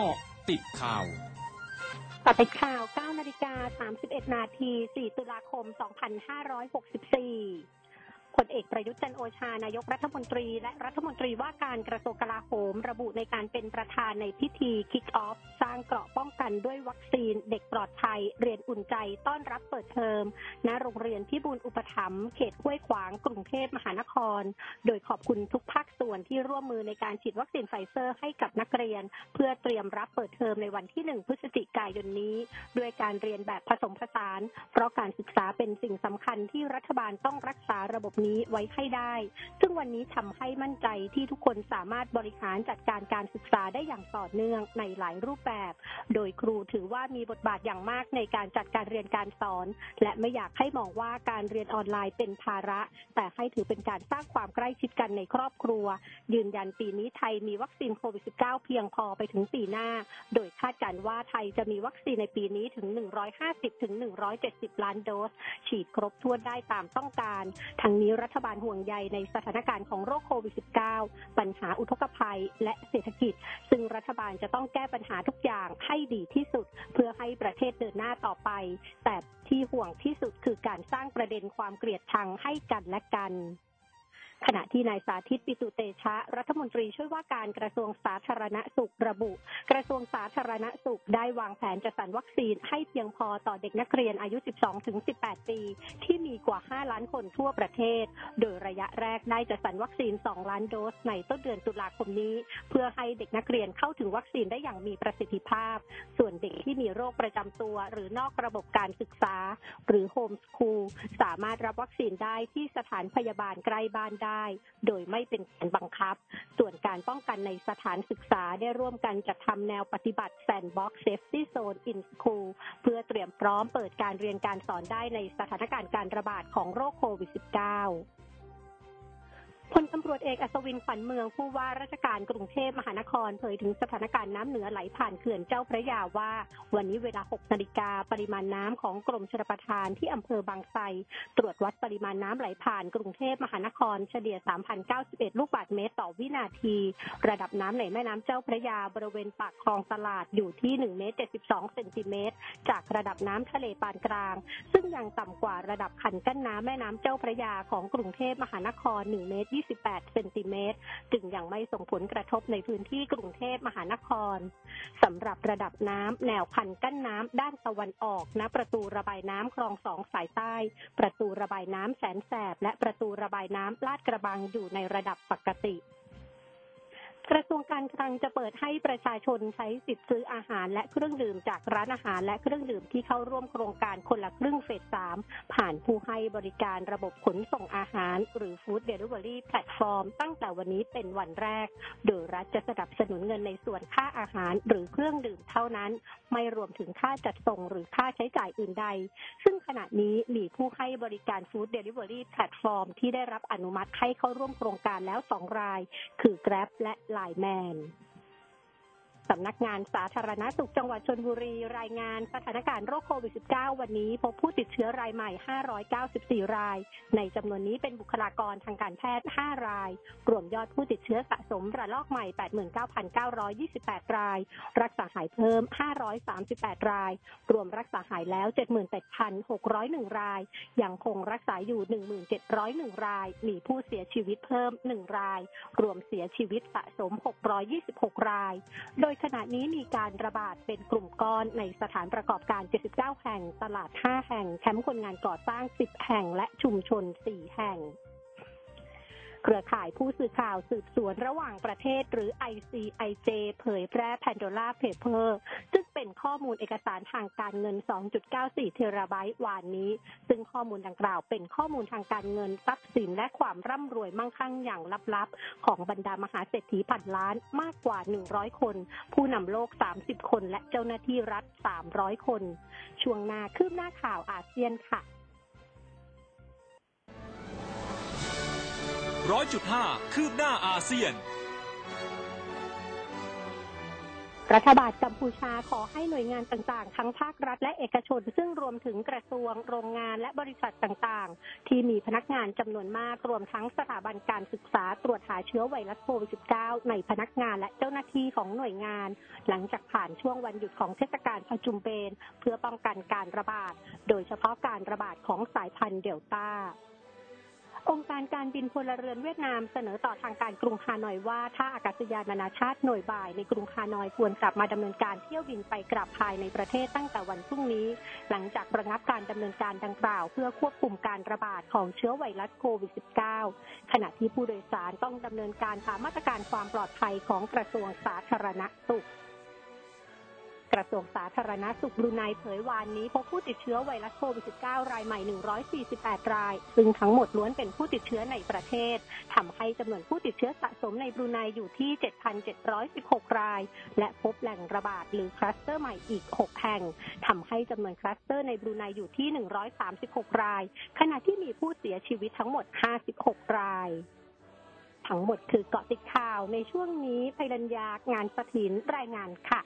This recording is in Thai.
เกาะติดข่าวเกาะติดข่าว9นาฬิกา31นาที4ตุลาคม 2564 พลเอกประยุทธ์จันทร์โอชานายกรัฐมนตรี และรัฐมนตรีว่าการกระทรวงกลาโหม ระบุในการเป็นประธานในพิธี kick off สร้างเกราะป้องกันด้วยวัคซีน เด็กปลอดภัย เรียนอุ่นใจต้อนรับเปิดเทอมณโรงเรียนพิบูลอุปถัมภ์เขตห้วยขวางกรุงเทพมหานคร โดยขอบคุณทุกภาคส่วนที่ร่วมมือในการฉีดวัคซีนไฟเซอร์ให้กับนักเรียน เพื่อเตรียมรับเปิดเทอมในวันที่ 1 พฤศจิกายนนี้ ด้วยการเรียนแบบผสมผสาน เพราะการศึกษาเป็นสิ่งสำคัญที่รัฐบาลต้องรักษาระบบนี้ไว้ให้ได้ ซึ่งวันนี้ทำให้มั่นใจที่ทุกคนสามารถบริหารจัดการการศึกษาได้อย่างต่อเนื่องในหลายรูปแบบ โดยครูถือว่ามีบทบาทอย่างมากในการจัดการเรียนการสอน และไม่อยากให้มองว่าการเรียนออนไลน์เป็นภาระ แต่ให้ถือเป็นการสร้างความใกล้ชิดกันในครอบครัว ยืนยันปีนี้ไทยมีวัคซีนโควิด -19 เพียงพอไปถึงปีหน้า โดยคาดการว่าไทยจะมีวัคซีนในปีนี้ถึง 150ถึง170 ล้านโดส ฉีดครบถ้วได้ตามต้องการ ทั้งนี้รัฐบาลห่วงใยในสถานการณ์ของโรคโควิด -19 ปัญหาอุทกภัยและเศรษฐกิจ ซึ่งรัฐบาลจะต้องแก้ปัญหาทุกอย่างให้ดีที่สุด เพื่อให้ประเทศเดินหน้าต่อไป แต่ที่ห่วงที่สุดคือการสร้างประเด็นความเกลียดชังให้กันและกัน ขณะที่นายสาธิตปิตุเตชะ รัฐมนตรีช่วยว่าการกระทรวงสาธารณสุขระบุ กระทรวงสาธารณสุขได้วางแผนจัดสรรวัคซีนให้เพียงพอต่อเด็กนักเรียนอายุ 12-18 ปี ที่มีกว่า 5 ล้านคนทั่วประเทศ โดยระยะแรกได้จัดสรรวัคซีน 2 ล้านโดสในต้นเดือนตุลาคมนี้ เพื่อให้เด็กนักเรียนเข้าถึงวัคซีนได้อย่างมีประสิทธิภาพ ส่วนเด็กที่มีโรคประจำตัว หรือนอกระบบการศึกษา หรือ home school สามารถรับวัคซีนได้ที่สถานพยาบาลใกล้บ้านได้โดยไม่เป็นการบังคับ ส่วนการป้องกันในสถานศึกษาได้ร่วมกันจัดทำแนวปฏิบัติ Sandbox Safety Zone in School เพื่อเตรียมพร้อมเปิดการเรียนการสอนได้ในสถานการณ์การระบาดของโรคโควิด -19 พลตำรวจเอกอัศวินขวัญเมืองผู้ว่าราชการกรุงเทพมหานครเผยถึงสถานการณ์น้ำเหนือไหลผ่านเขื่อนเจ้าพระยาว่า วันนี้เวลา 6 นาฬิกาปริมาณน้ำของกรมชลประทานที่อำเภอบางไทรตรวจวัดปริมาณน้ำไหลผ่านกรุงเทพมหานครเฉลี่ย 3,091 ลูกบาศก์เมตรต่อวินาที ระดับน้ำในแม่น้ำเจ้าพระยาบริเวณปากคลองตลาดอยู่ที่1เมตร72เซนติเมตรจากระดับน้ำทะเลปานกลาง ซึ่งยังต่ำกว่าระดับขันกั้นน้ำแม่น้ำเจ้าพระยาของกรุงเทพมหานคร1เมตร28 เซนติเมตร จึงยังไม่ส่งผลกระทบในพื้นที่กรุงเทพมหานคสำหรับระดับน้ำแนวคันกั้นน้ำด้านตะวันออกณประตูระบายน้ำคลองสองสายใต้ ประตูระบายน้ำแสนแสบและประตูระบายน้ำลาดกระบังอยู่ในระดับปกติ กระทรวงการคลังจะเปิดให้ประชาชนใช้สิทธิ์ซื้ออาหาร และเครื่องดื่มจากร้านอาหาร และเครื่องดื่มที่เข้าร่วมโครงการคนละครึ่งเฟสสามผ่านผู้ให้บริการระบบขนส่งอาหาร หรือ food delivery platform ตั้งแต่วันนี้เป็นวันแรก โดยรัฐจะสนับสนุนเงินในส่วนค่าอาหาร หรือเครื่องดื่มเท่านั้น ไม่รวมถึงค่าจัดส่งหรือค่าใช้จ่ายอื่นใด ซึ่งขณะนี้มีผู้ให้บริการ food delivery platform ที่ได้รับอนุมัติให้เข้าร่วมโครงการแล้วสองราย คือ Grab และ LINE MAN สำนักงานสาธารณสุขจังหวัดชนบุรี รายงานสถานการณ์โรคโควิด -19 วันนี้พบผู้ติดเชื้อรายใหม่ 594 ราย ในจำนวนนี้เป็นบุคลากรทางการแพทย์ 5 ราย รวมยอดผู้ติดเชื้อสะสมระลอกใหม่ 89,928 ราย รักษาหายเพิ่ม 538 ราย รวมรักษาหายแล้ว78,601 ราย ยังคงรักษาอยู่ 1,701 ราย มีผู้เสียชีวิตเพิ่ม 1 ราย รวมเสียชีวิตสะสม 626 ราย โดยขณะนี้มีการระบาดเป็นกลุ่มก้อนในสถานประกอบการ 79 แห่ง ตลาด 5 แห่ง แคมป์คนงานก่อสร้าง 10 แห่ง และชุมชน 4 แห่ง เครือข่ายผู้สื่อข่าวสืบสวนระหว่างประเทศหรือ ICIJ เผยแพร่ Pandora Paper ซึ่งเป็นข้อมูลเอกสารทางการเงิน 2.94 เทราไบต์วานนี้ ซึ่งข้อมูลดังกล่าวเป็นข้อมูลทางการเงินทรัพย์สินและความร่ำรวยมั่งคั่งอย่างลับๆ ของบรรดามหาเศรษฐีพันล้านมากกว่า 100 คน ผู้นำโลก 30 คน และเจ้าหน้าที่รัฐ 300 คน ช่วงหน้าคืบหน้าข่าวอาเซียนค่ะ ร้อยจุดห้าคืบหน้าอาเซียน รัฐบาลกัมพูชาขอให้หน่วยงานต่างๆ ทั้งภาครัฐและเอกชน ซึ่งรวมถึงกระทรวง โรงงานและบริษัทต่างๆ ที่มีพนักงานจำนวนมากรวมทั้งสถาบันการศึกษาตรวจหาเชื้อไวรัสโควิด -19 ในพนักงานและเจ้าหน้าที่ของหน่วยงาน หลังจากผ่านช่วงวันหยุดของเทศกาลพจุมเบนเพื่อป้องกันการระบาด โดยเฉพาะการระบาดของสายพันธุ์เดลต้า องค์การการบินพลเรือนเวียดนามเสนอต่อทางการกรุงฮานอยว่าท่าอากาศยานนานาชาติหน่วยบ่ายในกรุงฮานอยควรกลับมาดำเนินการเที่ยวบินไปกลับภายในประเทศตั้งแต่วันพรุ่งนี้ หลังจากระงับการดำเนินการดังกล่าว เพื่อควบคุมการระบาดของเชื้อไวรัสโควิด -19 ขณะที่ผู้โดยสารต้องดำเนินการตามมาตรการความปลอดภัยของกระทรวงสาธารณสุข กระทรวงสาธารณสุขบรูไนเผยวานนี้พบผู้ติดเชื้อไวรัสโควิด -19 รายใหม่ 148 ราย ซึ่งทั้งหมดล้วนเป็นผู้ติดเชื้อในประเทศทำให้จำนวนผู้ติดเชื้อสะสมในบรูไนอยู่ที่ 7,716 ราย และพบแหล่งระบาดหรือคลัสเตอร์ใหม่อีก 6 แห่งทำให้จำนวนคลัสเตอร์ในบรูไนอยู่ที่ 136 ราย ขณะที่มีผู้เสียชีวิตทั้งหมด 56 รายทั้งหมดคือเกาะติดข่าวในช่วงนี้ภัยรัญญางานสถินรายงานค่ะ